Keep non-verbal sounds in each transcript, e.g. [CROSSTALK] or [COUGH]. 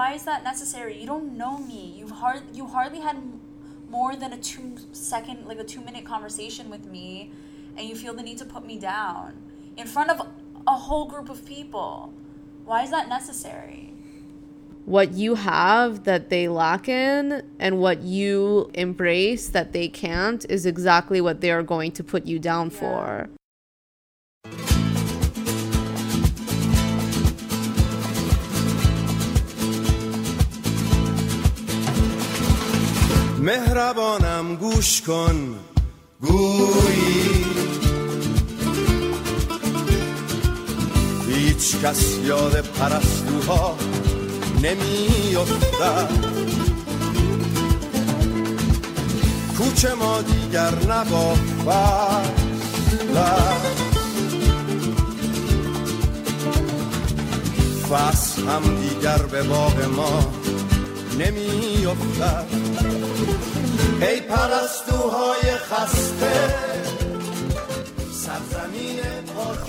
why is that necessary? You don't know me. You've hard you hardly had more than a two second like a two minute conversation with me, and you feel the need to put me down in front of a whole group of people. Why is that necessary? What you have that they lack in, and what you embrace that they can't, is exactly what they are going to put you down yeah. for. مهربانم گوش کن گویی. هیچ کس یاد پرستوها نمیافتد. کوچه ما دیگر نبا فصل هم دیگر به باغ ما نمیافتد. ای پرستوهای خسته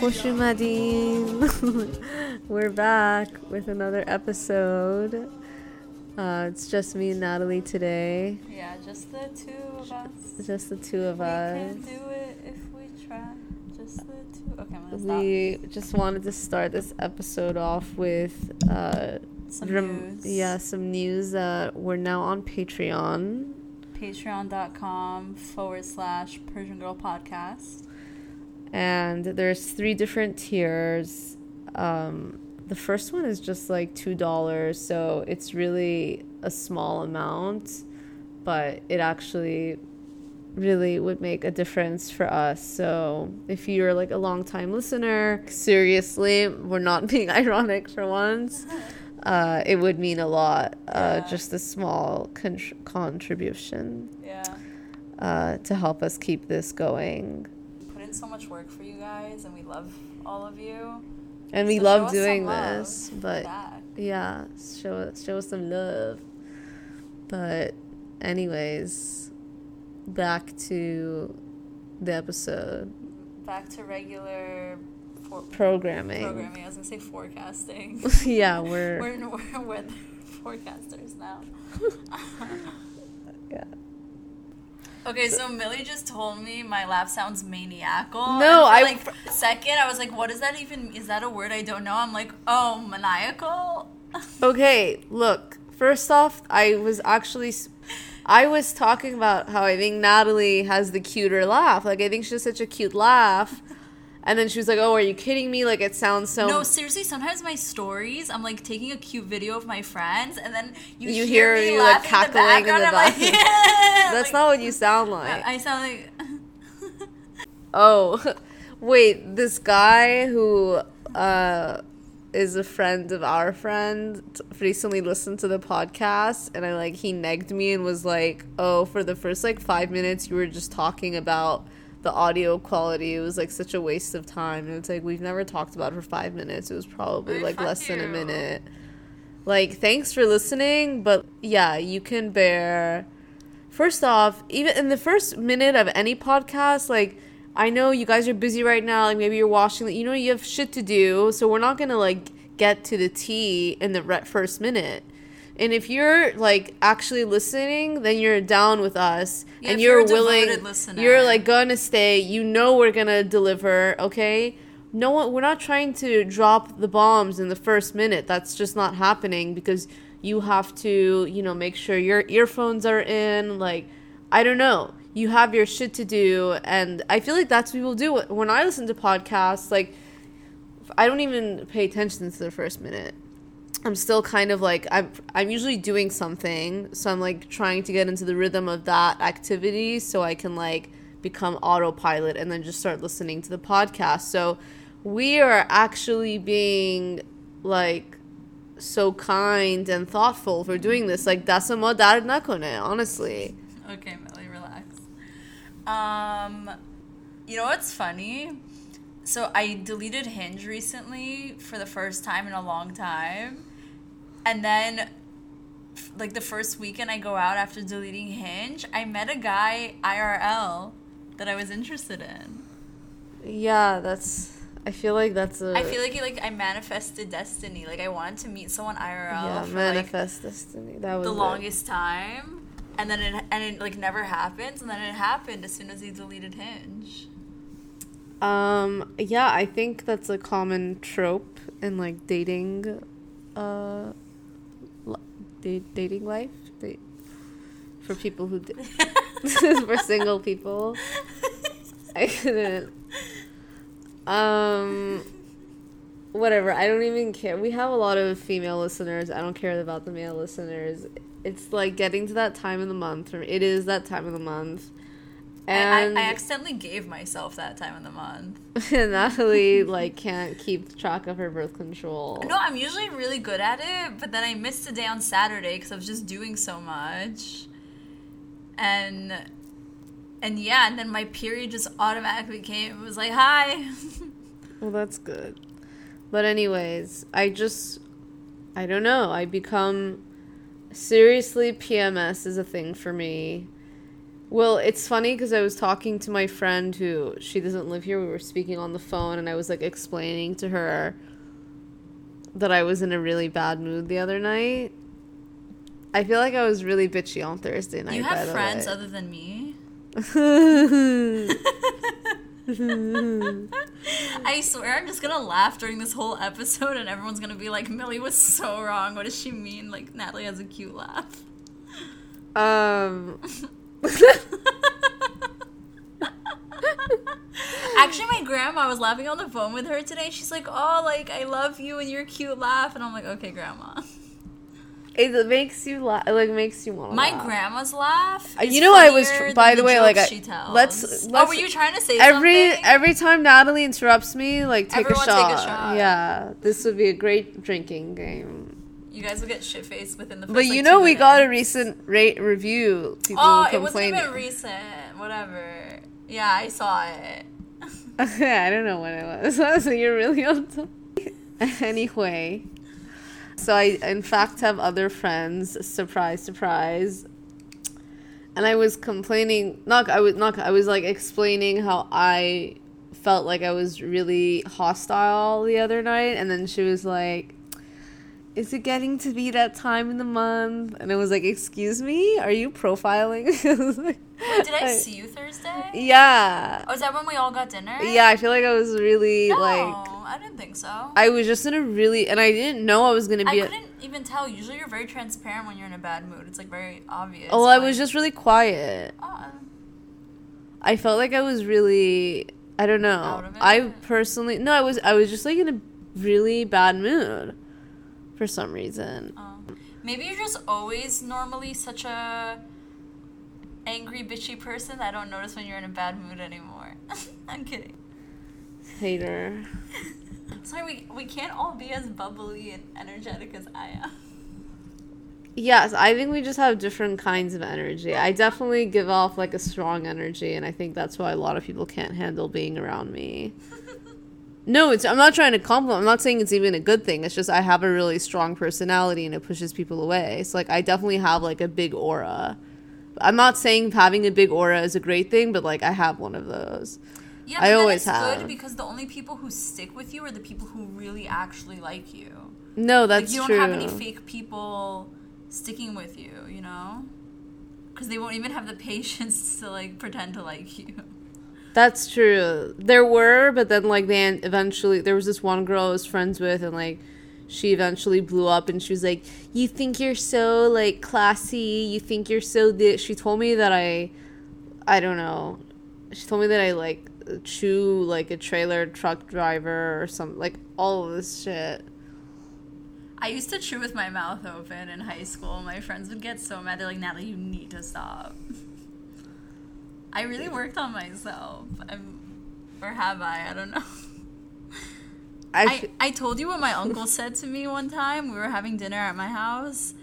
خوش اومدین [LAUGHS] We're back with another episode. Uh, it's just me and Natalie today. Yeah, just the two of us. Just the two of we us. We can do it if we try. Just the two. Okay, I'm gonna stop. We just wanted to start this episode off with uh, some news. Yeah, some news that we're now on Patreon patreon.com forward slash Persian Girl Podcast. And there's three different tiers. Um, the first one is just like $2, so it's really a small amount, but it actually really would make a difference for us. So if you're like a long time listener, seriously, we're not [LAUGHS] being ironic for once uh, it would mean a lot. Uh, Just a small con- contribution. Yeah. Uh, to help us keep this going. Put in so much work for you guys, and we love all of you. And we so love doing this, but yeah, show us show us some love. But, anyways, back to the episode. Back to regular for- programming. Programming. I was gonna say forecasting. [LAUGHS] yeah, [LAUGHS] we're we're, we're weather forecasters now. [LAUGHS] yeah. Okay, so Millie just told me my laugh sounds maniacal. No, I like second I was like, what is that even? Is that a word I don't know? I'm like, oh, maniacal. okay, look. First off, I was actually. I was talking about how I think Natalie has the cuter laugh. Like I think she has such a cute laugh. And then she was like, "Oh, are you kidding me? Like it sounds so." No, seriously. Sometimes my stories, I'm like taking a cute video of my friends, and then you, you hear, hear me you like cackling in the background. In the back. Like, yeah. [LAUGHS] That's like, not what you sound like. I sound like. [LAUGHS] oh, [LAUGHS] wait! This guy who uh, is a friend of our friend recently listened to the podcast, and I like he negged me and was like, "Oh, for the first like five minutes, you were just talking about." The audio quality. It was like such a waste of time. And it's like we've never talked about it for five minutes. It was probably like less you. than a minute. Like, thanks for listening, but yeah, you can bear. First off, even in the first minute of any podcast, like I know you guys are busy right now. Like maybe you're washing. You know you have shit to do, so we're not gonna like get to the tea in the first minute. And if you're like actually listening, then you're down with us yeah, and you're, you're willing you're like gonna stay. You know we're gonna deliver, okay? No one we're not trying to drop the bombs in the first minute. That's just not happening because you have to, you know, make sure your earphones are in. Like, I don't know. You have your shit to do. And I feel like that's what people do. When I listen to podcasts, like, I don't even pay attention to the first minute. I'm still kind of like I'm I'm usually doing something, so I'm like trying to get into the rhythm of that activity so I can like become autopilot and then just start listening to the podcast. So we are actually being like so kind and thoughtful for doing this. Like that's a dar nakone, honestly. Okay, Millie, relax. Um, you know what's funny? So I deleted Hinge recently for the first time in a long time, and then like the first weekend I go out after deleting Hinge, I met a guy IRL that I was interested in. Yeah, that's. I feel like that's a. I feel like like I manifested destiny. Like I wanted to meet someone IRL yeah, for manifest destiny. That was the it. longest time, and then it and it like never happens, and then it happened as soon as he deleted Hinge. Um, yeah, I think that's a common trope in like dating, uh, da- dating life. Da- for people who, d- [LAUGHS] [LAUGHS] for single people. I couldn't. Um, whatever. I don't even care. We have a lot of female listeners. I don't care about the male listeners. It's like getting to that time of the month, or it is that time of the month. I, And I, I accidentally gave myself that time of the month. [LAUGHS] Natalie like can't keep track of her birth control. No, I'm usually really good at it, but then I missed a day on Saturday because I was just doing so much, and and yeah, and then my period just automatically came. It was like, hi. [LAUGHS] Well, that's good. But anyways, I just I don't know. I become seriously PMS is a thing for me. Well, it's funny because I was talking to my friend who she doesn't live here. We were speaking on the phone, and I was like explaining to her that I was in a really bad mood the other night. I feel like I was really bitchy on Thursday night. you have friends other than me? [LAUGHS] I swear I'm just gonna laugh during this whole episode and everyone's gonna be like, Millie was so wrong. What does she mean? Like, Natalie has a cute laugh. um. [LAUGHS] Actually, my grandma was laughing on the phone with her today. She's like, "Oh, like I love you and your cute laugh," and I'm like, "Okay, grandma." It makes you laugh. Like makes you want. To laugh. My grandma's laugh. Uh, you know, I was tr- by than the way, like, I- she tells. let's- oh, let's- were you trying to say every something? every time Natalie interrupts me, like take a, take a shot. Yeah, this would be a great drinking game. You guys will get shit faced within the. First, But like, you two know, we got a recent rate review. People Oh, it wasn't even recent. Whatever. Yeah, I saw it. [LAUGHS] I don't know when it was. [LAUGHS] so you're really on top. [LAUGHS] anyway, so I in fact have other friends. Surprise, surprise. And I was complaining. Not I was not. I was like explaining how I felt like I was really hostile the other night, and then she was like. Is it getting to be that time in the month? And I was like, "Excuse me, are you profiling?" [LAUGHS] I like, Did I see you Thursday? Yeah, Oh, is that when we all got dinner? yeah. I feel like I was really No, like I didn't think so. I was just in a really, and I didn't know I was gonna be. I couldn't even tell. Usually, you're very transparent when you're in a bad mood. It's like very obvious. oh, I was just really quiet. Oh, uh. I felt like I was really, I don't know. Out of it? I personally, no, I was, I was just like in a really bad mood, for some reason. oh. maybe you're just always normally such a angry, bitchy person. I don't notice when you're in a bad mood anymore. [LAUGHS] I'm kidding. Hater. [LAUGHS] Sorry, we we can't all be as bubbly and energetic as I am. Yes, I think we just have different kinds of energy. I definitely give off like a strong energy, and I think that's why a lot of people can't handle being around me. [LAUGHS] No, it's I'm not trying to compliment. I'm not saying it's even a good thing. It's just I have a really strong personality and it pushes people away. So like I definitely have like a big aura. I'm not saying having a big aura is a great thing, but like I have one of those. Yeah, I always it's have. good because the only people who stick with you are the people who really actually like you. No, that's like you don't true. have any fake people sticking with you, you know? Because they won't even have the [LAUGHS] patience to like pretend to like you. That's true. There were, but then like they eventually there was this one girl I was friends with, and like she eventually blew up and she was like, "You think you're so like classy? You think you're so this?" She told me that I, I don't know. She told me that I like chew like a trailer truck driver or some like all of this shit. I used to chew with my mouth open in high school. My friends would get so mad. They're like, Natalie, you need to stop. [LAUGHS] I really worked on myself. I'm, or have I? I don't know. [LAUGHS] I, I, told you what my [LAUGHS] uncle said to me one time. We were having dinner at my house,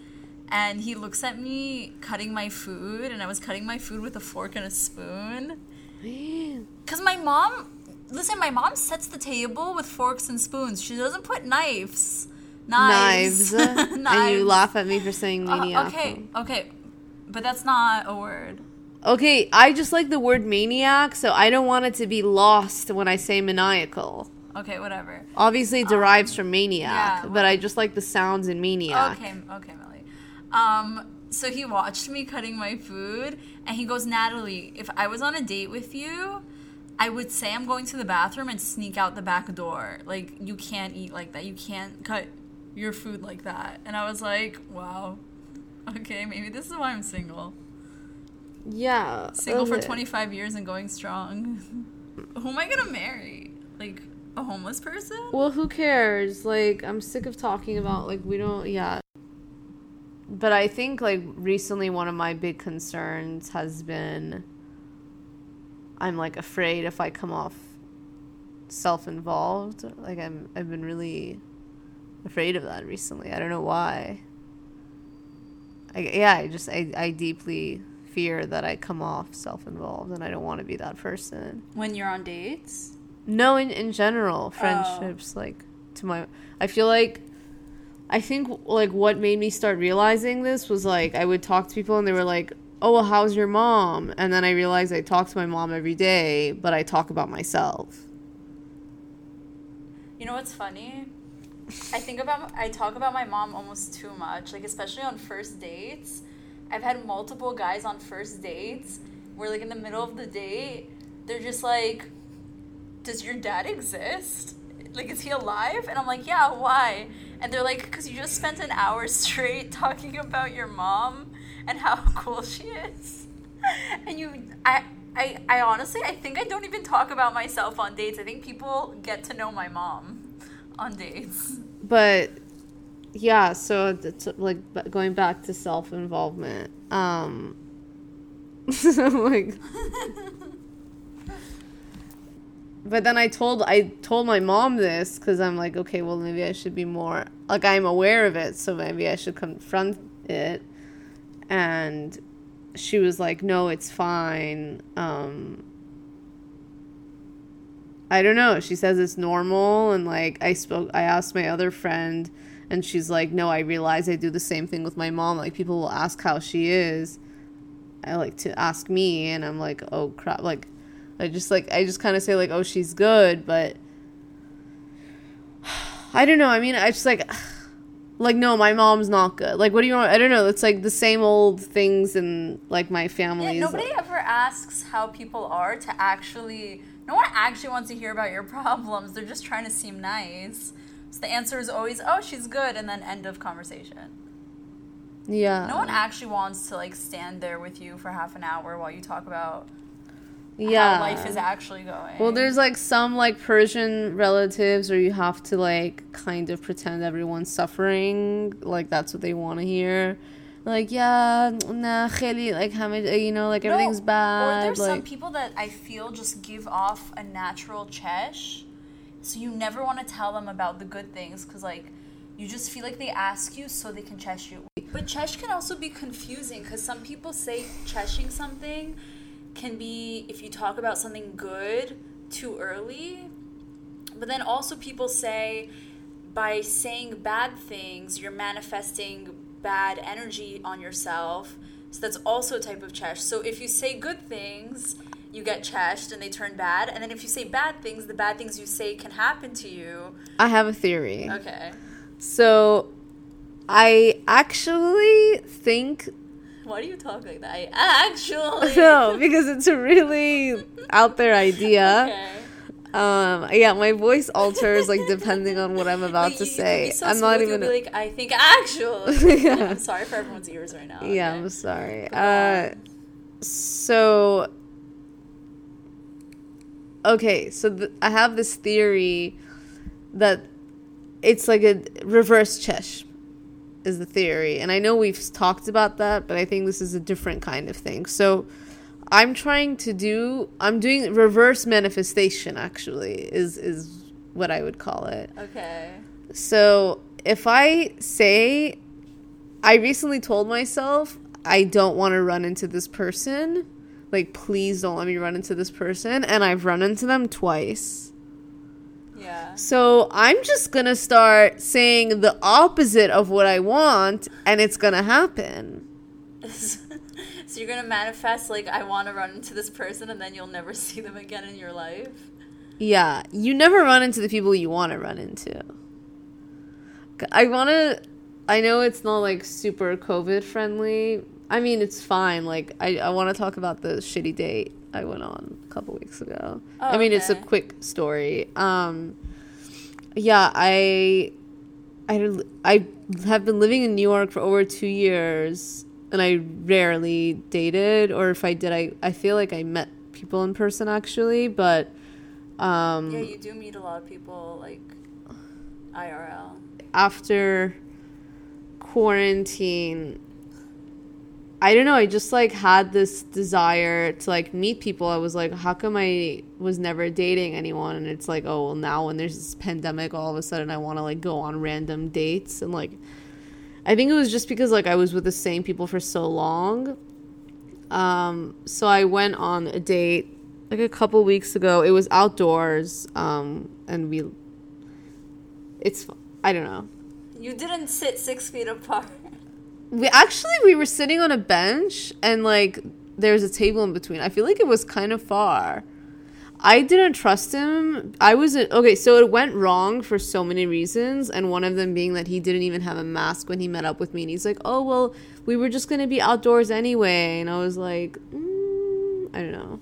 and he looks at me cutting my food, and I was cutting my food with a fork and a spoon. Because my mom, listen, my mom sets the table with forks and spoons. She doesn't put knives. knives, Knives. [LAUGHS] and you laugh at me for saying Uh, maniac. okay, okay. But that's not a word. Okay, I just like the word maniac, so I don't want it to be lost when I say maniacal. Okay, whatever. Obviously, it derives from maniac, yeah, but I just like the sounds in maniac. Okay, okay, Millie. Um, so he watched me cutting my food, and he goes, Natalie, if I was on a date with you, I would say I'm going to the bathroom and sneak out the back door. Like, you can't eat like that. You can't cut your food like that. And I was like, wow. Okay, maybe this is why I'm single. Yeah. Single for okay. 25 years and going strong. [LAUGHS] Who am I gonna marry? Like, a homeless person? Well, who cares? Like, I'm sick of talking about, like, we don't, yeah. But I think, like, recently one of my big concerns has been I'm, like, afraid if I come off self involved. Like, I'm, I've been really afraid of that recently. I don't know why. I, yeah, I just, I, I deeply fear that I come off self involved and I don't want to be that person. When you're on dates? No, in in general, oh. friendships like to my I feel like I think like what made me start realizing this was like I would talk to people and they were like, "Oh, well, how's your mom?" And then I realized I talk to my mom every day, but I talk about myself. You know what's funny? I think about I talk about my mom almost too much, like especially on first dates. I've had multiple guys on first dates where like in the middle of the date, they're just like, "Does your dad exist? Like is he alive?" And I'm like, "Yeah, why?" And they're like, "Cuz you just spent an hour straight [LAUGHS] talking about your mom and how [LAUGHS] cool she is." [LAUGHS] And you I I, I honestly I think I don't even talk about myself on dates. I think people get to know my mom on dates. But yeah, so it's like going back to self involvement. Um, [LAUGHS] like, but then I told I told my mom this because I'm like, okay, well maybe I should be more like I'm aware of it, so maybe I should confront it. And she was like, no, it's fine. Um, I don't know. She says it's normal, and like I spoke, I asked my other friend, and she's like, "No, I realize I do the same thing with my mom. Like people will ask how she is, I like to ask me, and I'm like, oh crap, like I just like I just kind of say like, oh, she's good, but [SIGHS] I don't know. I mean, I just like. [SIGHS] Like no, my mom's not good. Like, what do you want? I don't know. It's like the same old things in like my family. Yeah, nobody ever asks how people are to actually. No one actually wants to hear about your [LAUGHS] problems. They're just trying to seem nice. So the answer is always, "Oh, she's good," and then end of conversation. Yeah. No one actually wants to like stand there with you for half an hour while you talk about yeah. how life is actually going. Well, there's like some like Persian relatives where you have to like kind of pretend everyone's suffering, like that's what they want to hear. Like yeah, nah, kheli, like how much you know, like No, everything's Or bad. there's some people that I feel just give off a natural chesh, so you never want to tell them about the good things because like you just feel like they ask you so they can chesh you. But chesh can also be confusing because some people say cheshing something can be if you talk about something good too early, but then also people say by saying bad things you're manifesting bad energy on yourself. So that's also a type of chesh. So if you say good things, you get cheshed and they turn bad. And then if you say bad things, the bad things you say can happen to you. I have a theory. Okay. So I actually think Why do you talk like that? I actually. [LAUGHS] no, because it's a really out there idea. [LAUGHS] Okay. Um, yeah, my voice alters like depending on what I'm about Like, to you- you could say. so I'm not even. like, I think actually. [LAUGHS] Yeah. I'm sorry for everyone's ears right now. yeah, okay? I'm sorry. Uh, so okay, so th- I have this theory that it's like a reverse chesh is the theory, and I know we've talked about that, but I think this is a different kind of thing. So I'm trying to do. I'm doing reverse manifestation. Actually, is is what I would call it. Okay. So if I say, I recently told myself I don't want to run into this person, like please don't let me run into this person, and I've run into them twice. Yeah. So I'm just gonna start saying the opposite of what I want, and it's gonna happen. [LAUGHS] so you're gonna manifest like I want to run into this person, and then you'll never [LAUGHS] see them again in your life. Yeah, you never run into the people you want to run into. I want to. I know it's not like super COVID friendly. I mean, it's fine. Like, I, I want to talk about the shitty date I went on a couple weeks ago. Oh, I mean, it's a quick story. Um, yeah, I, I, I have been living in New York for over two years, and I rarely dated, or if I did, I, I feel like I met people in person actually, but um, Yeah, you do meet a lot of people like IRL. after quarantine i don't know i just like had this desire to like meet people. I was like how come i was never dating anyone? And it's like oh well now when there's this pandemic all of a sudden i want to like go on random dates. And like i think it was just because like i was with the same people for so long. Um so i went on a date like a couple weeks ago. It was outdoors um and we it's i don't know. You didn't sit six feet apart. We actually we were sitting on a bench and like there's a table in between i feel like it was kind of far i didn't trust him i wasn't okay so it went wrong for so many reasons and one of them being that he didn't even have a mask when he met up with me and he's like oh well we were just gonna be outdoors anyway and i was like mm, i don't know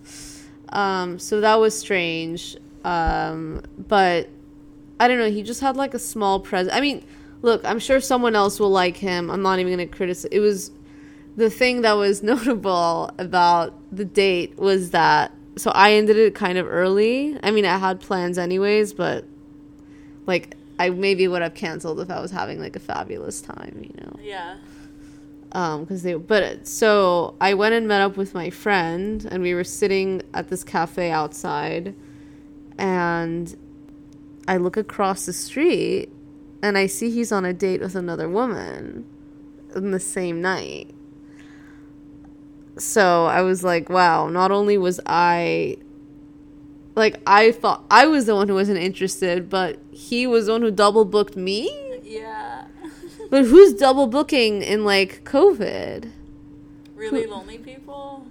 um so that was strange um but I don't know. He just had like a small presence. I mean, look, I'm sure someone else will like him. I'm not even going to criticize. It was the thing that was [LAUGHS] notable about the date was that. So I ended it kind of early. I mean, I had plans anyways, but like I maybe would have canceled if I was having like a fabulous time, you know Yeah. um because they but so i went and met up with my friend and we were sitting at this cafe outside and i look across the street and i see he's on a date with another woman in the same night so i was like wow not only was i like i thought i was the one who wasn't interested but he was the one who double booked me Yeah. but who's double booking in like COVID? really lonely people.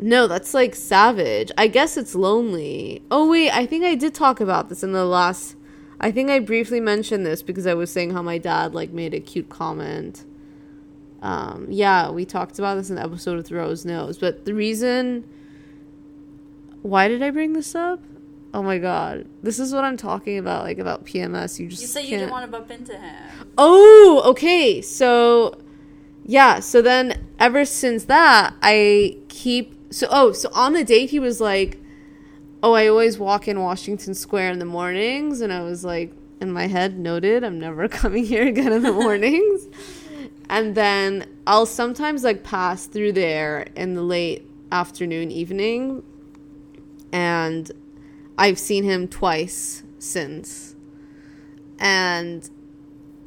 No, that's like savage. I guess it's lonely. Oh wait, I think I did talk about this in the last I think I briefly mentioned this because I was saying how my dad like made a cute comment. Um yeah, we talked about this in the episode with Rose Knows, but the reason why did I bring this up? Oh my god. This is what I'm talking about like about PMS. You just You said you didn't want to bump into him. Oh, okay. So, yeah. So then, ever since that, I keep. So, oh, so on the date, he was like, "Oh, I always walk in Washington Square in the mornings," and I was like, in my head, noted. I'm never [LAUGHS] coming here again in the [LAUGHS] mornings. and then I'll sometimes like pass through there in the late afternoon, evening, and I've seen him twice since. And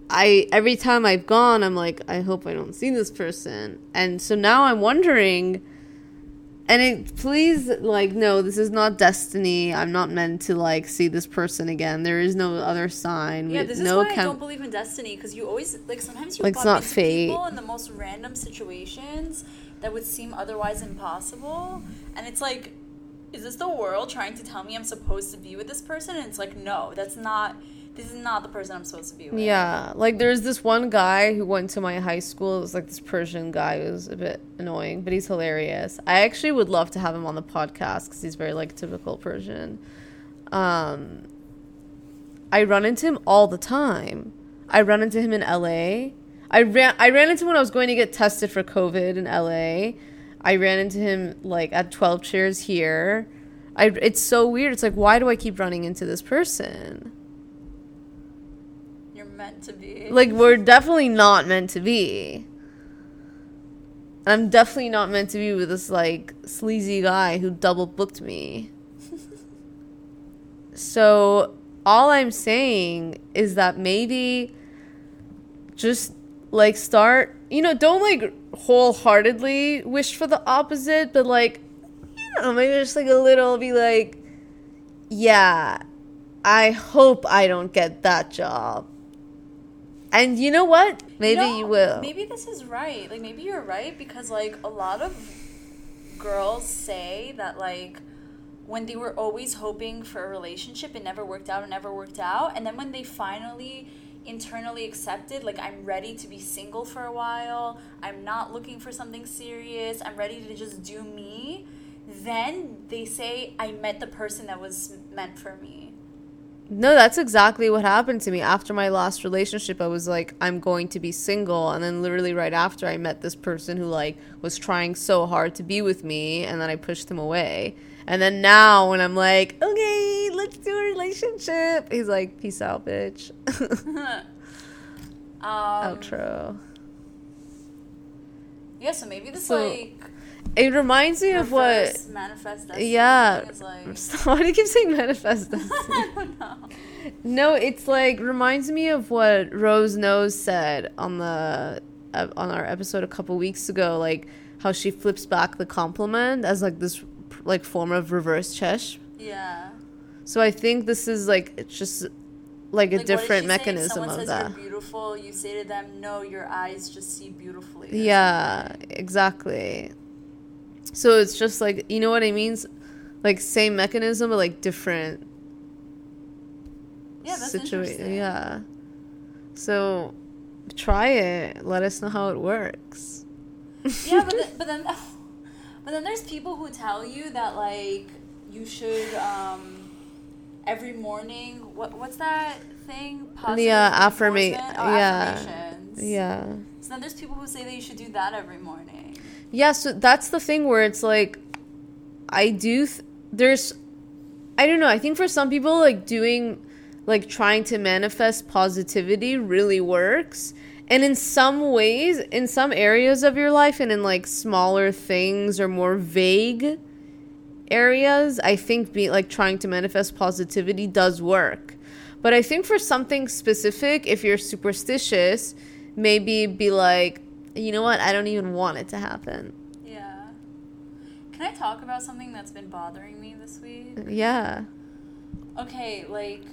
I every time I've gone, I'm like, I hope I don't see this person. And so now I'm wondering and it please like no, this is not destiny. I'm not meant to like see this person again. There is no other sign. Yeah, this is no why I don't believe in destiny because you always like sometimes you Like, it's not fate. people in the most random situations that would seem otherwise impossible, and it's like, is this the world trying to tell me I'm supposed to be with this person? And it's like, no, that's not. This is not the person I'm supposed to be with. Yeah, like there's this one guy who went to my high school. It was like this Persian guy who was a bit annoying, but he's hilarious. I actually would love to have him on the podcast because he's very like typical Persian. um, I run into him all the time. I run into him in LA. I ran I ran into him when I was going to get tested for COVID in LA. I ran into him like at 12 chairs here. I it's so weird. It's like why do I keep running into this person? Meant to be. Like we're definitely not meant to be. I'm definitely not meant to be with this like sleazy guy who double booked me. [LAUGHS] so all I'm saying is that maybe just like start, you know, don't like wholeheartedly wish for the opposite, but like, you know, maybe just like a little be like, yeah, I hope I don't get that job. And you know what? Maybe know, you will. Maybe this is right. Like maybe you're right because like a lot of girls say that like when they were always hoping for a relationship it never worked out and never worked out and then when they finally internally accepted like I'm ready to be single for a while, I'm not looking for something serious, I'm ready to just do me, then they say I met the person that was meant for me. No, that's exactly what happened to me. After my last relationship, I was like, I'm going to be single. And then, literally, right after, I met this person who, like, was trying so hard to be with me. And then I pushed him away. And then now, when I'm like, okay, let's do a relationship, he's like, peace out, bitch. [LAUGHS] Um, Outro. Yeah, so maybe this So, like It reminds me of what. manifest destiny Yeah. like [LAUGHS] Why do you keep saying manifest? [LAUGHS] I don't know. No, it's like reminds me of what Rose Knows said on the uh, on our episode a couple weeks ago, like how she flips back the compliment as like this like form of reverse chesh. Yeah. So I think this is like it's just like a Like, different mechanism of says that. You're beautiful. You say to them, "No, your eyes just see beautifully." Yeah, exactly. So it's just like you know what I mean, like same mechanism but like different. Yeah, that's situa- interesting. Yeah. So try it. Let us know how it works. yeah, but [LAUGHS] then, but then, [LAUGHS] but then there's people who tell you that like you should um every morning. What what's that thing? Positive Yeah, affirma- reinforcement? Oh, yeah. affirmations. Yeah. So then there's people who say that you should do that every morning. Yeah, so that's the thing where it's like I do th- there's I don't know, I think for some people like doing like trying to manifest positivity really works. And in some ways, in some areas of your life and in like smaller things or more vague areas, I think be like trying to manifest positivity does work. But I think for something specific, if you're superstitious, maybe be like, you know what, I don't even want it to happen. Yeah. Can I talk about something that's been bothering me this week? Yeah. Okay, like,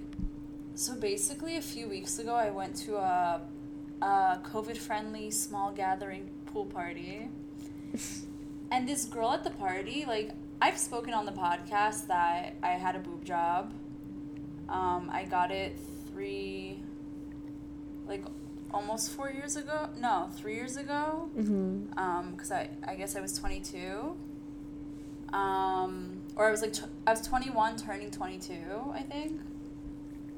so basically, a few weeks ago, I went to a, a COVID friendly small gathering pool party. [LAUGHS] and this girl at the party, like, I've spoken on the podcast that I had a boob job. Um, I got it three, like, almost four years ago. No, three years ago. Mm-hmm. Um, because I, I guess I was 22. Um, or I was like, tw- I was 21 turning 22, I think.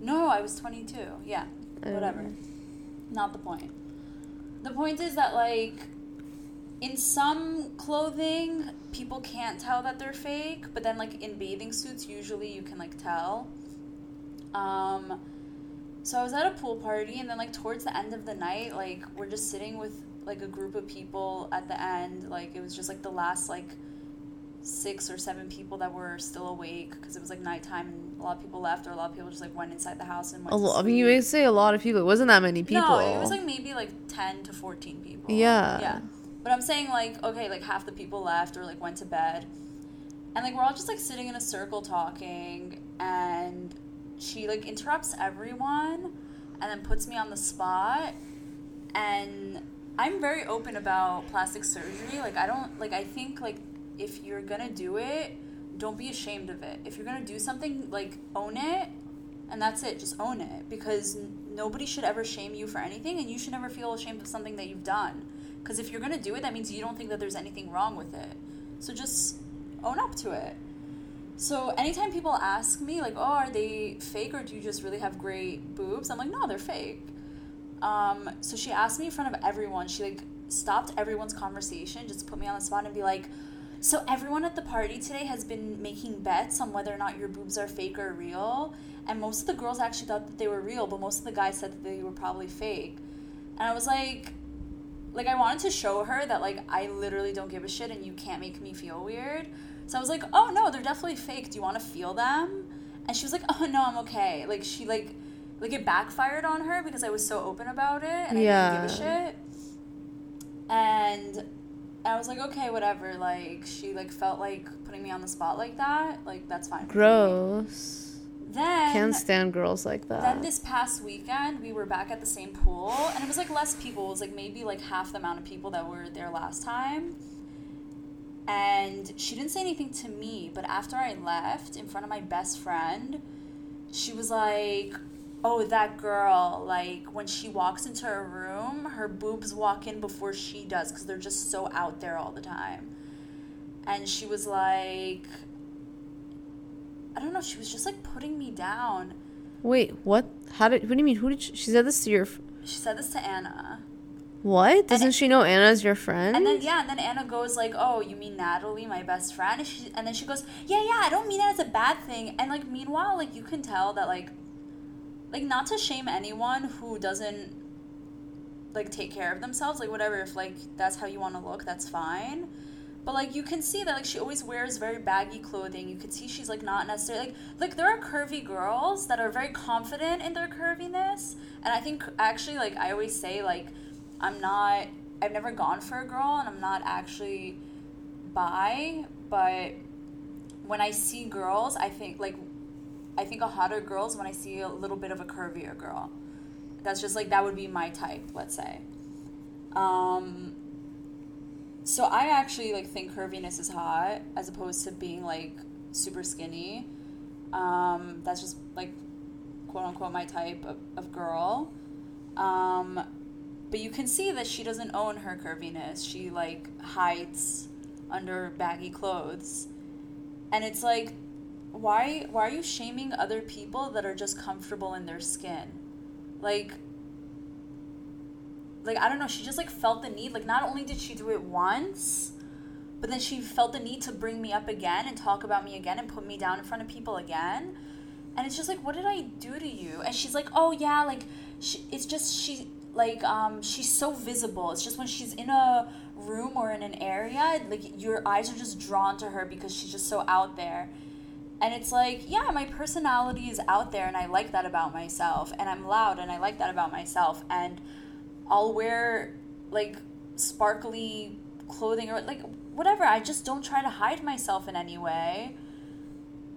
No, I was 22. Yeah, whatever. Not the point. The point is that, like, in some clothing, people can't tell that they're fake, but then, like, in bathing suits, usually you can, like, tell. Um, so I was at a pool party, and then, like, towards the end of the night, like, we're just sitting with, like, a group of people at the end. Like, it was just, like, the last, like, six or seven people that were still awake because it was like nighttime and a lot of people left or a lot of people just like went inside the house and went A I mean, you may say a lot of people. It wasn't that many people. No, it was like maybe like 10 to 14 people. Yeah. Yeah. But I'm saying like, okay, like half the people left or like went to bed. And like we're all just like sitting in a circle talking and she like interrupts everyone and then puts me on the spot and I'm very open about plastic surgery. Like I don't like I think like if you're gonna do it, don't be ashamed of it. If you're gonna do something, like own it, and that's it. Just own it because nobody should ever shame you for anything, and you should never feel ashamed of something that you've done. Because if you're gonna do it, that means you don't think that there's anything wrong with it. So just own up to it. So anytime people ask me like, "Oh, are they fake or do you just really have great boobs?" I'm like, "No, they're fake." Um, so she asked me in front of everyone. She like stopped everyone's conversation, just put me on the spot and be like, "So everyone at the party today has been making bets on whether or not your boobs are fake or real." And most of the girls actually thought that they were real, but most of the guys said that they were probably fake. And I was like, like I wanted to show her that like I literally don't give a shit and you can't make me feel weird. So I was like, "Oh no, they're definitely fake. Do you want to feel them?" And she was like, "Oh no, I'm okay." Like she like like it backfired on her because I was so open about it and I Yeah. didn't give a shit. And I was like, "Okay, whatever." Like she like felt like putting me on the spot like that. Like that's fine. Gross. Then Can't stand girls like that. then this past weekend, we were back at the same pool, and it was like less people. It was like maybe like half the amount of people that were there last time. And she didn't say anything to me, but after I left in front of my best friend, she was like, Oh, that girl, like when she walks into her room, her boobs walk in before she does because they're just so out there all the time. And she was like, I don't know, she was just like putting me down. Wait, what? How did? What do you mean? Who did she, she said this to your? She said this to Anna. What? Doesn't it- she know Anna's your friend? And then yeah, and then Anna goes like, "Oh, you mean Natalie, my best friend?" And, she, and then she goes, "Yeah, yeah, I don't mean it as a bad thing." And like meanwhile, like you can tell that like like not to shame anyone who doesn't like take care of themselves, like whatever if like that's how you want to look, that's fine. But like you can see that like she always wears very baggy clothing. You could see she's like not necessarily like like there are curvy girls that are very confident in their curviness. And I think actually like I always say like I'm not I've never gone for a girl and I'm not actually bi, but when I see girls, I think like I think a hotter girls when I see a little bit of a curvier girl. That's just like that would be my type, let's say. Um so I actually like think curviness is hot as opposed to being like super skinny. Um that's just like quote unquote my type of, of girl. Um but you can see that she doesn't own her curviness. She like hides under baggy clothes. And it's like why why are you shaming other people that are just comfortable in their skin? Like like I don't know, she just like felt the need. Like not only did she do it once, but then she felt the need to bring me up again and talk about me again and put me down in front of people again. And it's just like, what did I do to you? And she's like, oh yeah, like she, it's just she like um she's so visible. It's just when she's in a room or in an area, like your eyes are just drawn to her because she's just so out there. And it's like, yeah, my personality is out there and I like that about myself. And I'm loud and I like that about myself. And I'll wear like sparkly clothing or like whatever. I just don't try to hide myself in any way.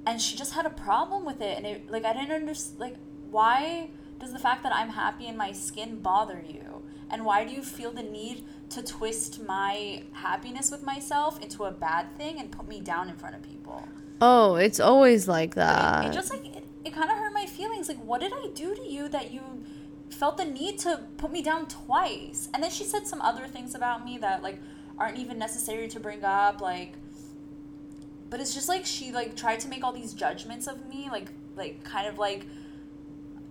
And she just had a problem with it. And it, like, I didn't understand, like, why does the fact that I'm happy in my skin bother you? And why do you feel the need to twist my happiness with myself into a bad thing and put me down in front of people? oh, it's always like that. it just like it, it kind of hurt my feelings like what did i do to you that you felt the need to put me down twice and then she said some other things about me that like aren't even necessary to bring up like but it's just like she like tried to make all these judgments of me like like kind of like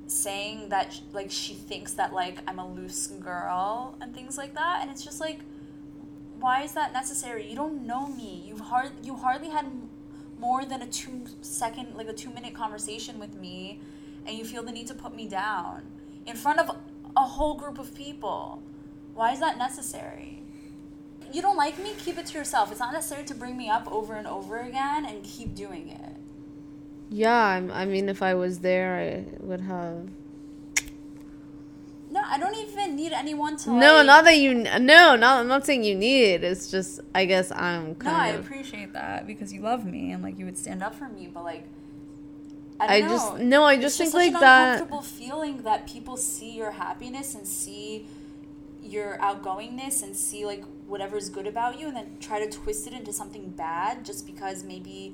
saying that like she thinks that like i'm a loose girl and things like that and it's just like why is that necessary? You don't know me. You've hard you hardly had more than a two second like a two minute conversation with me and you feel the need to put me down in front of a whole group of people. Why is that necessary? You don't like me? Keep it to yourself. It's not necessary to bring me up over and over again and keep doing it yeah, I'm, I mean, if I was there, I would have. no i don't even need anyone to No, like- not that you. No, not. I'm not saying you need it. It's just, I guess I'm kind no i of. appreciate that because you love me and like you would stand up for me but like I don't just know. no. I It's just think such like an that. uncomfortable feeling that people see your happiness and see your outgoingness and see like whatever's good about you and then try to twist it into something bad just because maybe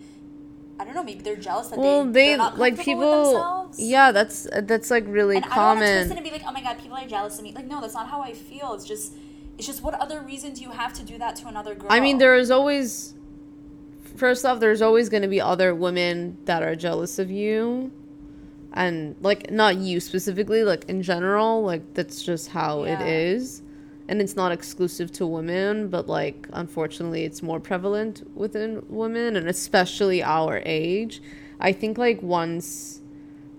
I don't know maybe they're jealous that Well, they they like people. themselves. Yeah, that's that's like really and I don't want to twist it common. and be like oh my god people are jealous of me like no that's not how I feel it's just it's just what other reason do you have to do that to another girl I mean, there is always first off, there's always going to be other women that are jealous of you. And, like, not you specifically, like, in general, like, that's just how Yeah. it is. And it's not exclusive to women, but, like, unfortunately, it's more prevalent within women, and especially our age. I think, like, once,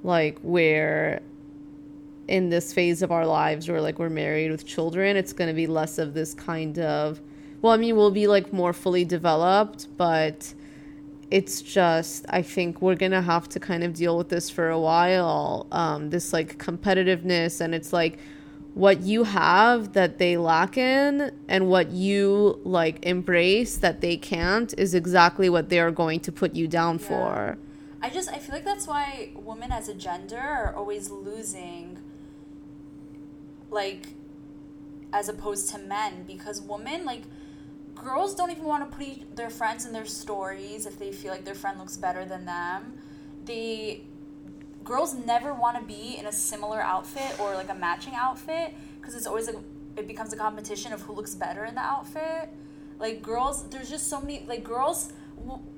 like, we're in this phase of our lives where like we're married with children it's going to be less of this kind of well i mean we'll be like more fully developed but it's just i think we're going to have to kind of deal with this for a while um, this like competitiveness and it's like what you have that they lack in and what you like embrace that they can't is exactly what they're going to put you down for I just I feel like that's why women as a gender are always losing like as opposed to men because women like girls don't even want to put their friends in their stories if they feel like their friend looks better than them. They girls never want to be in a similar outfit or like a matching outfit because it's always a it becomes a competition of who looks better in the outfit. Like girls, there's just so many like girls.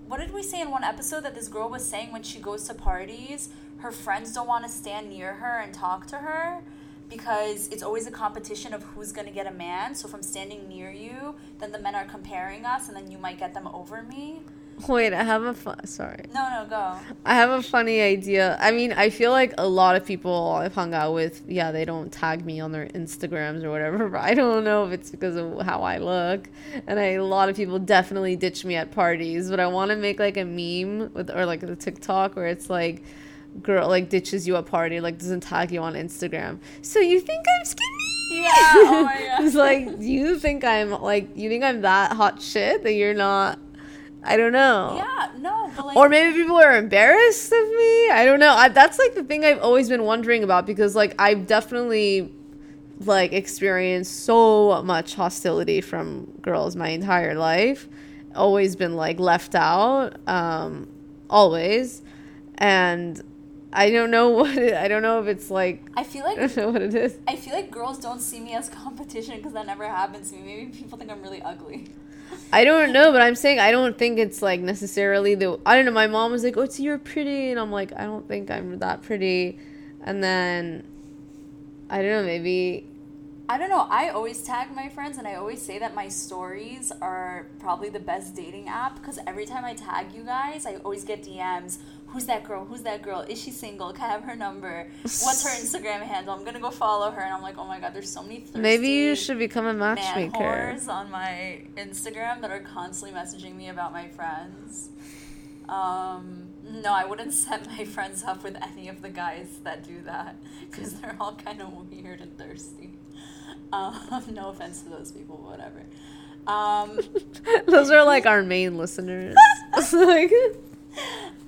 What did we say in one episode that this girl was saying when she goes to parties, her friends don't want to stand near her and talk to her because it's always a competition of who's going to get a man. So I'm standing near you, then the men are comparing us, and then you might get them over me. Wait i have a fun sorry No, no, go. I have a funny idea. I mean, I feel like a lot of people I've hung out with, yeah, they don't tag me on their Instagrams or whatever, [LAUGHS] but I don't know if it's because of how I look. And I, a lot of people definitely ditch me at parties, but I want to make like a meme with, or like a TikTok where it's like, girl like ditches you at party, like doesn't tag you on Instagram. So you think I'm skinny? Yeah. Oh my [LAUGHS] god. it's like, you think I'm like, you think I'm that hot shit that you're not, I don't know. yeah. No, but like. Or maybe people are embarrassed of me. I don't know. I, that's like the thing I've always been wondering about because like I've definitely like experienced so much hostility from girls my entire life. Always been like left out. Um always. And I don't know [LAUGHS] what it, I don't know if it's like I feel like [LAUGHS] I don't know what it is. I feel like girls don't see me as competition because that never happens to me. Maybe people think I'm really ugly. I don't know, but I'm saying I don't think it's like necessarily the. I don't know. My mom was like, "Oh, it's you're pretty," and I'm like, I don't think I'm that pretty. And then I don't know. Maybe I don't know. I always tag my friends and I always say that my stories are probably the best dating app because every time I tag you guys, I always get DMs. Who's that girl? Who's that girl? Is she single? Can I have her number? What's her [LAUGHS] Instagram handle? I'm gonna go follow her. And I'm like, oh my god, there's so many thirsty maybe you should become a matchmaker. on my Instagram that are constantly messaging me about my friends. Um, no, I wouldn't set my friends up with any of the guys that do that because they're all kind of weird and thirsty. Um, [LAUGHS] no offense to those people, whatever. Um, [LAUGHS] Those are like our main [LAUGHS] listeners. like,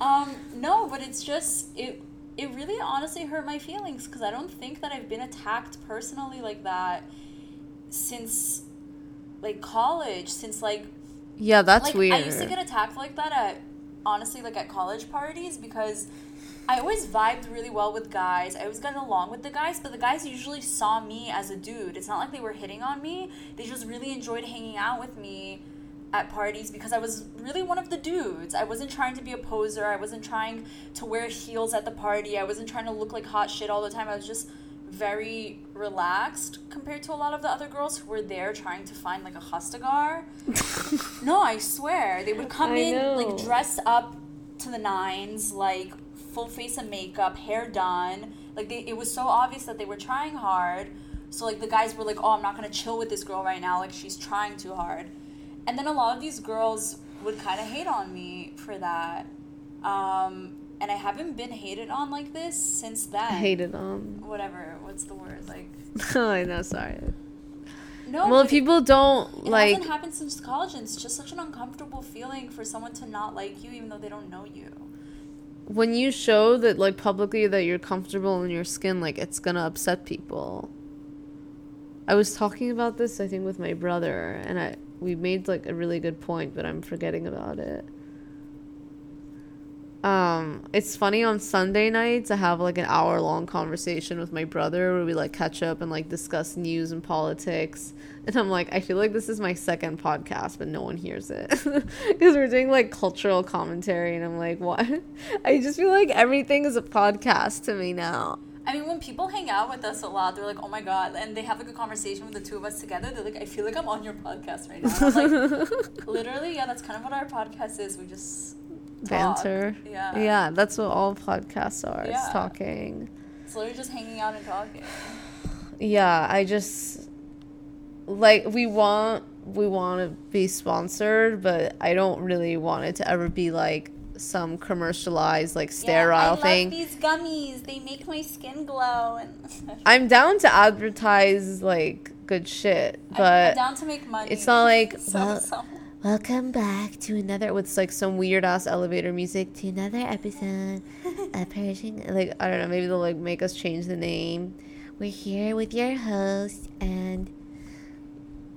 um, no, but it's just it. It really honestly hurt my feelings because I don't think that I've been attacked personally like that since like college. Since like yeah, that's like weird. I used to get attacked like that at honestly like at college parties because I always vibed really well with guys. I always got along with the guys, but the guys usually saw me as a dude. It's not like they were hitting on me. They just really enjoyed hanging out with me at parties because I was really one of the dudes. I wasn't trying to be a poser. I wasn't trying to wear heels at the party. I wasn't trying to look like hot shit all the time. I was just very relaxed compared to a lot of the other girls who were there trying to find like a hustagar. [LAUGHS] no, I swear. They would come I in know. like dressed up to the nines, like full face of makeup, hair done. Like they, it was so obvious that they were trying hard. So like the guys were like, "Oh, I'm not gonna chill with this girl right now. Like she's trying too hard." And then a lot of these girls would kind of hate on me for that. Um, and I haven't been hated on like this since then. hated on. Whatever. What's the word? Like [LAUGHS] I know. Sorry. no. Well, people don't it like. hasn't happened since college, and it's just such an uncomfortable feeling for someone to not like you, even though they don't know you. When you show that like publicly that you're comfortable in your skin like it's gonna upset people. I was talking about this i think with my brother and i we made like a really good point but i'm forgetting about it Um, it's funny on Sunday nights I have like an hour long conversation with my brother where we like catch up and like discuss news and politics. And I'm like, I feel like this is my second podcast, but no one hears it [LAUGHS] because we're doing like cultural commentary, and I'm like, what? [LAUGHS] I just feel like everything is a podcast to me now. I mean, when people hang out with us a lot, they're like, "Oh my god!" and they have like a conversation with the two of us together. They're like, "I feel like I'm on your podcast right now." Like, [LAUGHS] literally, yeah, that's kind of what our podcast is. We just. Banter. Yeah. Yeah, that's what all podcasts are. It's Yeah. talking. It's literally just hanging out and talking. [SIGHS] yeah i just like we want we want to be sponsored but i don't really want it to ever be like some commercialized like sterile thing these gummies. They make my skin glow, and [LAUGHS] i'm down to advertise like good shit I'm but down to make money. it's not like [LAUGHS] So- well, so- welcome back to another with like some weird ass elevator music to another episode of [LAUGHS] persian like i don't know maybe they'll like make us change the name. We're here with your host and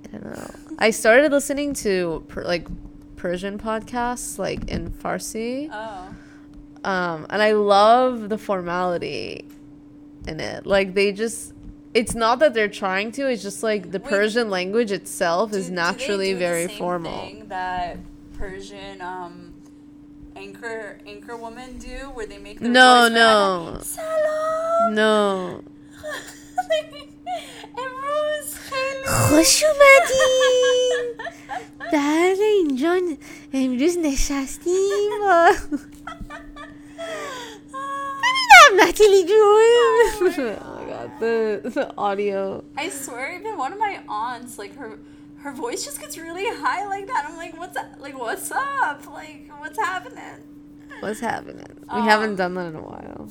i don't know. I started listening to per, like persian podcasts like in farsi. Oh, um and i love the formality in it. Like they just it's not that they're trying to it's just like the Wait, persian language itself Do- is do they naturally do the very same formal thing that Persian um, anchor anchor women do, where they make their No, voice no. very- Salam. no امروز خیلی خوش اومدین در اینجا امروز نشستیم با ببینم نتیلی جون the, the audio I swear, even one of my aunts, like her, her voice just gets really high like that. I'm like, what's that? Like, what's up? Like, what's happening? what's happening we Um, haven't done that in a while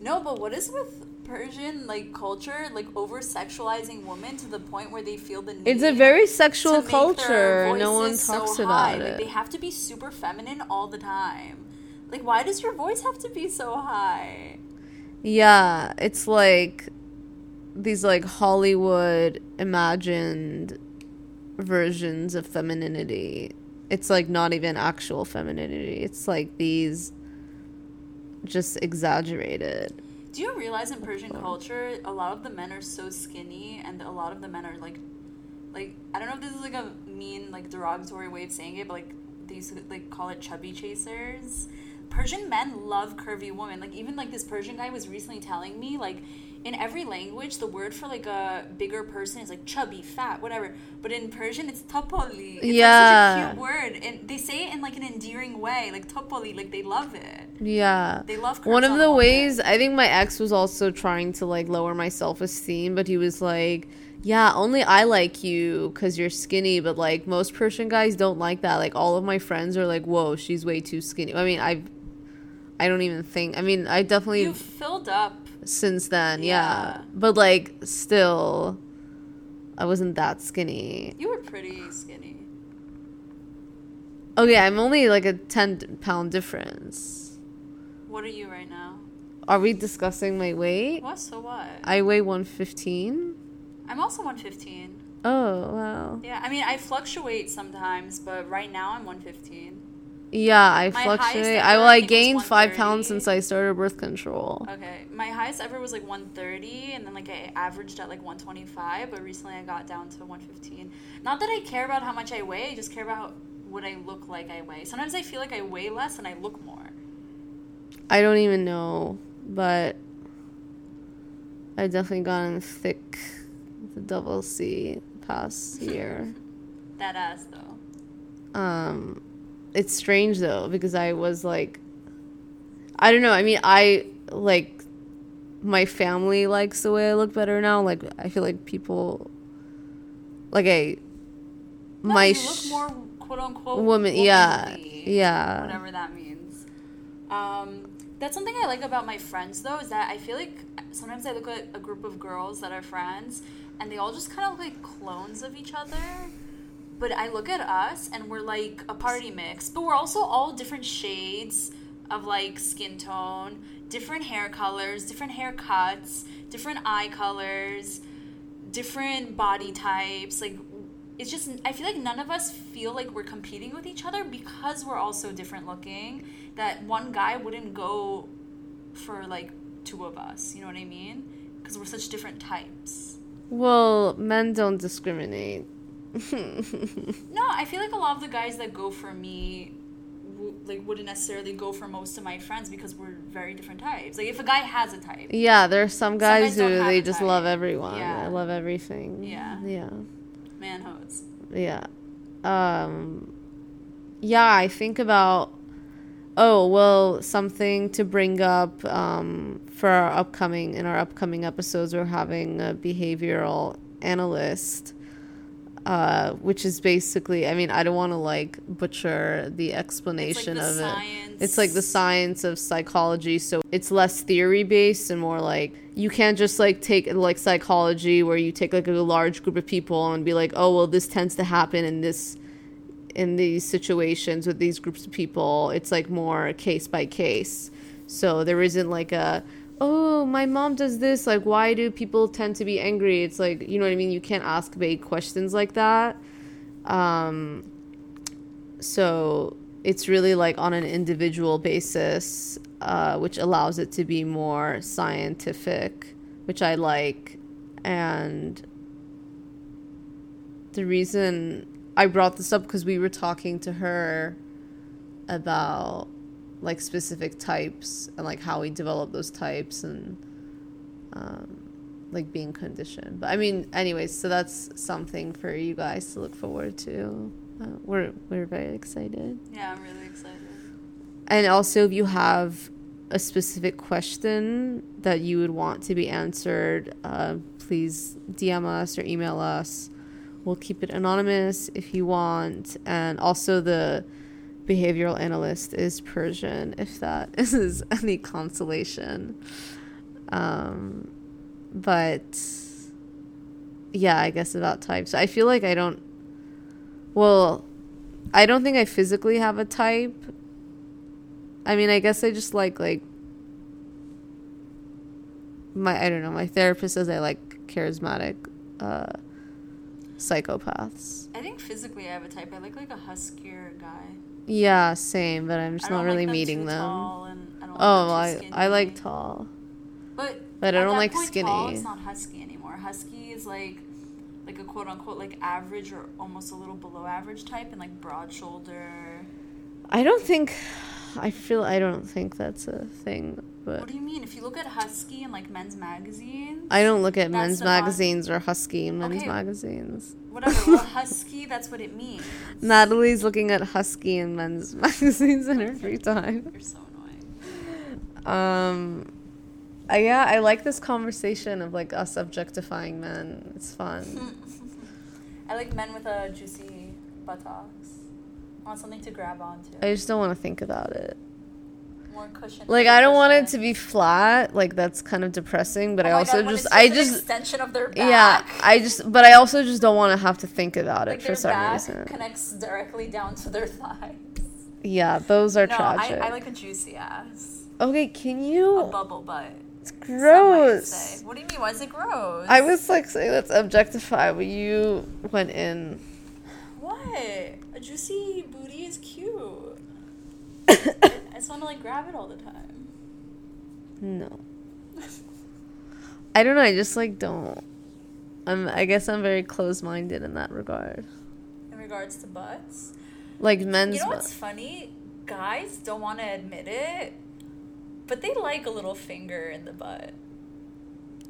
No, but what is with Persian like culture, like over sexualizing women to the point where they feel the need? it's a very sexual culture no one talks so about it Like, they have to be super feminine all the time. Like, why does your voice have to be so high? Yeah, it's like these like Hollywood imagined versions of femininity. It's like not even actual femininity. It's like these just exaggerated. Do you realize in Persian culture, a lot of the men are so skinny, and a lot of the men are like, like I don't know if this is like a mean, like derogatory way of saying it, but like they used to like call it chubby chasers. Persian men love curvy women. Like even like this Persian guy was recently telling me, like in every language, the word for like a bigger person is like chubby, fat, whatever. But in Persian, it's topoli. It's like Yeah. such a cute word, and they say it in like an endearing way, like topoli, like they love it. Yeah. They love One of on the ways I think my ex was also trying to like lower my self-esteem, but he was like, "Yeah, only I like you cuz you're skinny, but like most Persian guys don't like that. Like all of my friends are like, "Whoa, she's way too skinny." I mean, I I don't even think. I mean, I definitely You filled up since then, yeah. Yeah. But like still I wasn't that skinny. You were pretty skinny. Okay, I'm only like a 10 pound difference. What are you right now? Are we discussing my weight? What? So what? I weigh 115. I'm also 115. Oh, wow. Yeah, I mean, I fluctuate sometimes, but right now I'm 115. Yeah, I My fluctuate. I well, I I gained five pounds since I started birth control. Okay, my highest ever was like 130, and then like I averaged at like 125, but recently I got down to 115. Not that I care about how much I weigh, I just care about what I look like I weigh. Sometimes I feel like I weigh less and I look more. I don't even know, but I definitely gotten thick the double C past year. [LAUGHS] That ass though. um it's strange though because i was like i don't know i mean i like my family likes the way i look better now like i feel like people like i No, my you sh- look more quote unquote woman yeah yeah whatever that means. Um, that's something I like about my friends, though, is that I feel like sometimes I look at a group of girls that are friends, and they all just kind of look like clones of each other. But I look at us, and we're like a party mix, but we're also all different shades of like skin tone, different hair colors, different haircuts, different eye colors, different body types. Like it's just I feel like none of us feel like we're competing with each other because we're all so different looking that one guy wouldn't go for like two of us. You know what I mean? Because we're such different types. Well, men don't discriminate. [LAUGHS] No, I feel like a lot of the guys that go for me like wouldn't necessarily go for most of my friends because we're very different types. Like if a guy has a type, Yeah, there's some guys guys who they just type. love everyone. Yeah. I love everything. Yeah. Yeah. man hoes. Yeah. Um yeah, I think about oh, well, something to bring up um for our upcoming in our upcoming episodes we're having a behavioral analyst uh which is basically I mean, I don't want to like butcher the explanation the of it. It's like the science of psychology, so it's less theory based and more like you can't just like take like psychology where you take like a large group of people and be like, oh well, this tends to happen in this in these situations with these groups of people. It's like more case by case. So there isn't like a oh my mom does this like why do people tend to be angry? It's like you know what i mean? You can't ask vague questions like that. Um so it's really like on an individual basis uh, which allows it to be more scientific which i like. And the reason i brought this up because we were talking to her about like specific types and like how we develop those types and um, like being conditioned. But i mean anyways so that's something for you guys to look forward to. Uh, we're we're very excited. Yeah, I'm really excited. and also if you have a specific question that you would want to be answered uh, please dm us or email us. We'll keep it anonymous if you want. And also the behavioral analyst is persian if that [LAUGHS] is any consolation um, but yeah i guess about types i feel like i don't well i don't think i physically have a type I mean, I guess I just like like my I don't know. My therapist says I like charismatic uh, psychopaths. I think physically I have a type. I like like a huskier guy. Yeah, same, but I'm just not really like meeting them. I Oh, I I like tall. But But I don't like point, skinny. Tall, it's not husky anymore. Husky is like like a quote unquote like average or almost a little below average type and like broad shoulder. I don't think I feel I don't think that's a thing, but What do you mean? If you look at husky in like men's magazines, I don't look at men's magazines or husky in men's Okay. magazines. whatever. well, [LAUGHS] husky, that's what it means. Natalie's looking at husky in men's [LAUGHS] magazines in her free time. You're so annoying. Um, I, yeah, I like this conversation of like us objectifying men. It's fun. [LAUGHS] I like men with a juicy buttocks. Want something to grab onto. I just don't want to think about it. More cushion. Like I don't want it to be flat. Like that's kind of depressing. But Oh I also God, just I just extension of their back. yeah I just but I also just don't want to have to think about it like for their some back reason. connects directly down to their [LAUGHS] thigh. Yeah, those are no, tragic. I, I like a juicy ass, okay, can you? a bubble butt. It's gross. What do you mean? Why is it gross? I was like saying let's objectify, but you went in. What? A juicy booty is cute. [COUGHS] I just want to like grab it all the time. No. I don't know. I just like don't. I'm. I guess I'm very close-minded in that regard. In regards to butts, Like men's. you know what's funny? Guys don't want to admit it, but they like a little finger in the butt.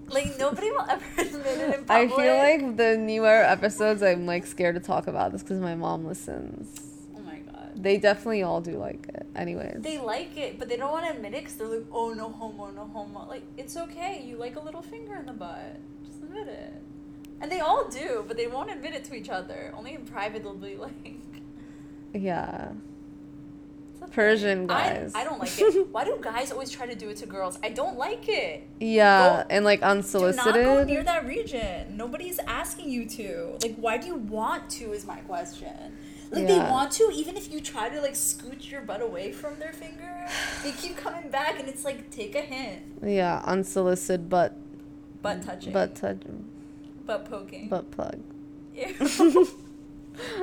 Like nobody will ever [LAUGHS] admit it in public. I feel like the newer episodes, I'm like scared to talk about this because my mom listens. Oh my god. They definitely all do like it. Anyways. They like it, but they don't want to admit it because they're like, oh, no homo, no homo. Like, it's okay. You like a little finger in the butt. Just admit it. And they all do, but they won't admit it to each other. Only in private, they'll be like, [LAUGHS] yeah. Persian guys. I, don't like it. [LAUGHS] Why do guys always try to do it to girls? I don't like it. Yeah, Go- and like unsolicited. Do not go near that region. Nobody's asking you to. Like, why do you want to? Is my question. Like they want to, even if you try to like scooch your butt away from their finger, they keep coming back, and it's like take a hint. Yeah, unsolicited butt Butt touching, butt touch butt poking. butt plug. [LAUGHS]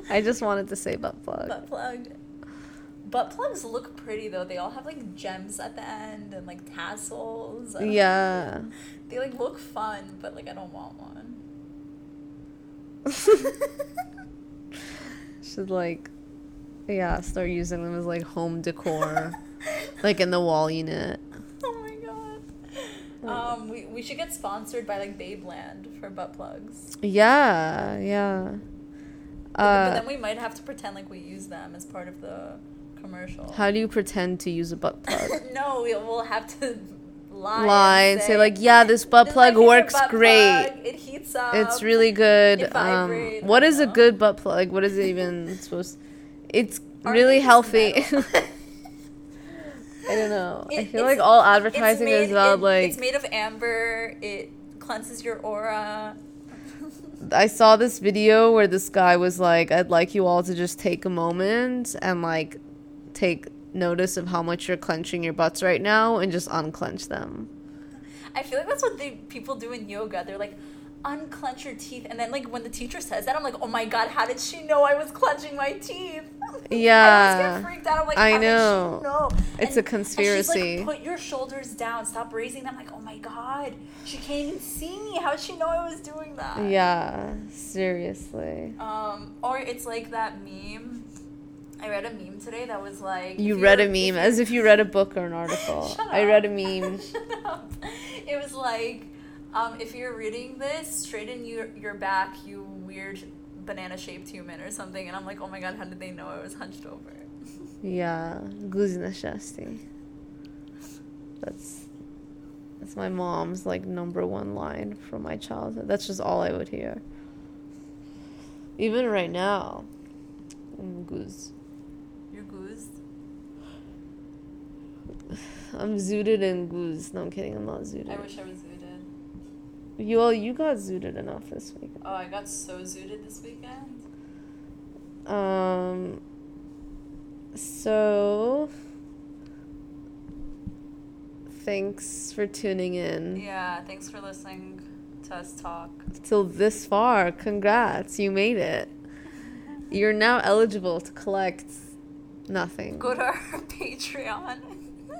I just [LAUGHS] wanted to say butt plug. butt plug. Butt plugs look pretty though. They all have like gems at the end and like tassels. Yeah. They like look fun, but like I don't want one. [LAUGHS] Should like, yeah, start using them as like home decor, [LAUGHS] like in the wall unit. Oh my god. Um, we, we should get sponsored by like Babeland for butt plugs. Yeah, yeah. But, Uh, but then we might have to pretend like we use them as part of the commercial. how do you pretend to use a butt plug? [LAUGHS] no, we, we'll have to lie. Lie and and say like, yeah, this "This butt plug works butt great. plug. It heats up. It's really good. It Um, what is a good butt plug? What is it even [LAUGHS] supposed? It's Aren't really healthy. [LAUGHS] I don't know. I feel like all advertising made- is about it- like it's made of amber. It cleanses your aura. I saw this video where this guy was like, I'd like you all to just take a moment and like take notice of how much you're clenching your butts right now and just unclench them. I feel like that's what they people do in yoga. They're like, unclench your teeth, and then like when the teacher says that, I'm like, oh my god, how did she know I was clenching my teeth? [LAUGHS] I Yeah. get freaked out. I'm like, I how know. Did she know? It's a And she's conspiracy. like, put your shoulders down. Stop raising them. Like, oh my god, she can't even see me. How did she know I was doing that? Yeah, seriously. Um, or it's like that meme. I read a meme today that was like You read a meme as if you read a book or an [LAUGHS] article. Shut I read a [LAUGHS] meme. Shut up. It was like, um, if you're reading this, straighten your your back, you weird banana shaped human or something. And I'm like, oh my god, how did they know I was hunched over? Yeah, gluzina shasti. That's that's my mom's like number one line from my childhood. That's just all I would hear. Even right now, mm, guz. You're goose. I'm zooted and guz. No, I'm kidding. I'm not zooted. I wish I was zooted. You all, you got zooted enough this week. Oh, I got so zooted this weekend. Um. So. Thanks for tuning in. Yeah, thanks for listening to us talk. till this far. Congrats, you made it. [LAUGHS] You're now eligible to collect nothing. Go to our [LAUGHS] Patreon,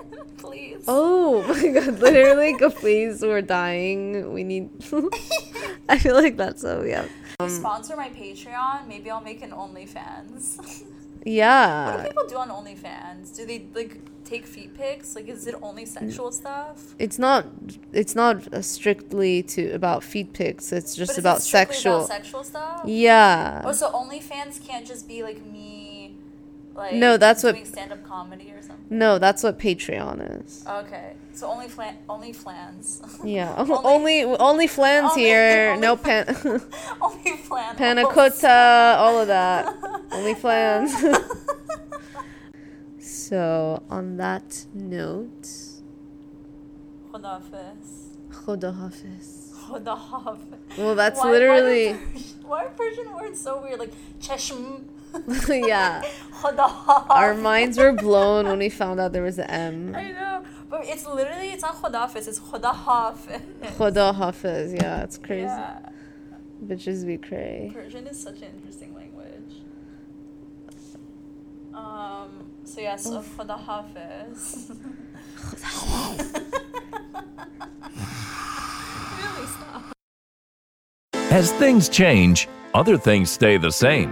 [LAUGHS] please. Oh [LAUGHS] my god, literally, go please, we're dying. We need. [LAUGHS] I feel like that's so, yeah. If you sponsor my Patreon, maybe I'll make an OnlyFans. Yeah. What do people do on OnlyFans? Do they like take feet pics? Like, is it only sexual stuff? It's not. It's not uh, strictly to about feet pics. It's just about sexual. About sexual stuff. yeah. Oh, so OnlyFans can't just be like me, like No, that's what- stand-up comedy or something. No, that's what Patreon is. Okay, so only flan, only flans. [LAUGHS] Yeah. [LAUGHS] Only- only flans Only- here. [LAUGHS] only no pan. only flan. Panna cotta, all of that. Only flans. so, on that note, Khodafis. Khoda Hafiz. Khodafis. Well, that's Why- literally. Why, are Persian- why are Persian words so weird? Like cheshm. [LAUGHS] yeah. [LAUGHS] Khodafis. Our minds were blown when we found out there was an M. I know, but it's literally it's not Khodafis. It's Khodafis. [LAUGHS] Khodahafiz, Yeah, it's crazy. Yeah. Bitches be cray. Persian is such an interesting language. Um. So yeah. So Khuda Hafiz. really stop. As things change, other things stay the same,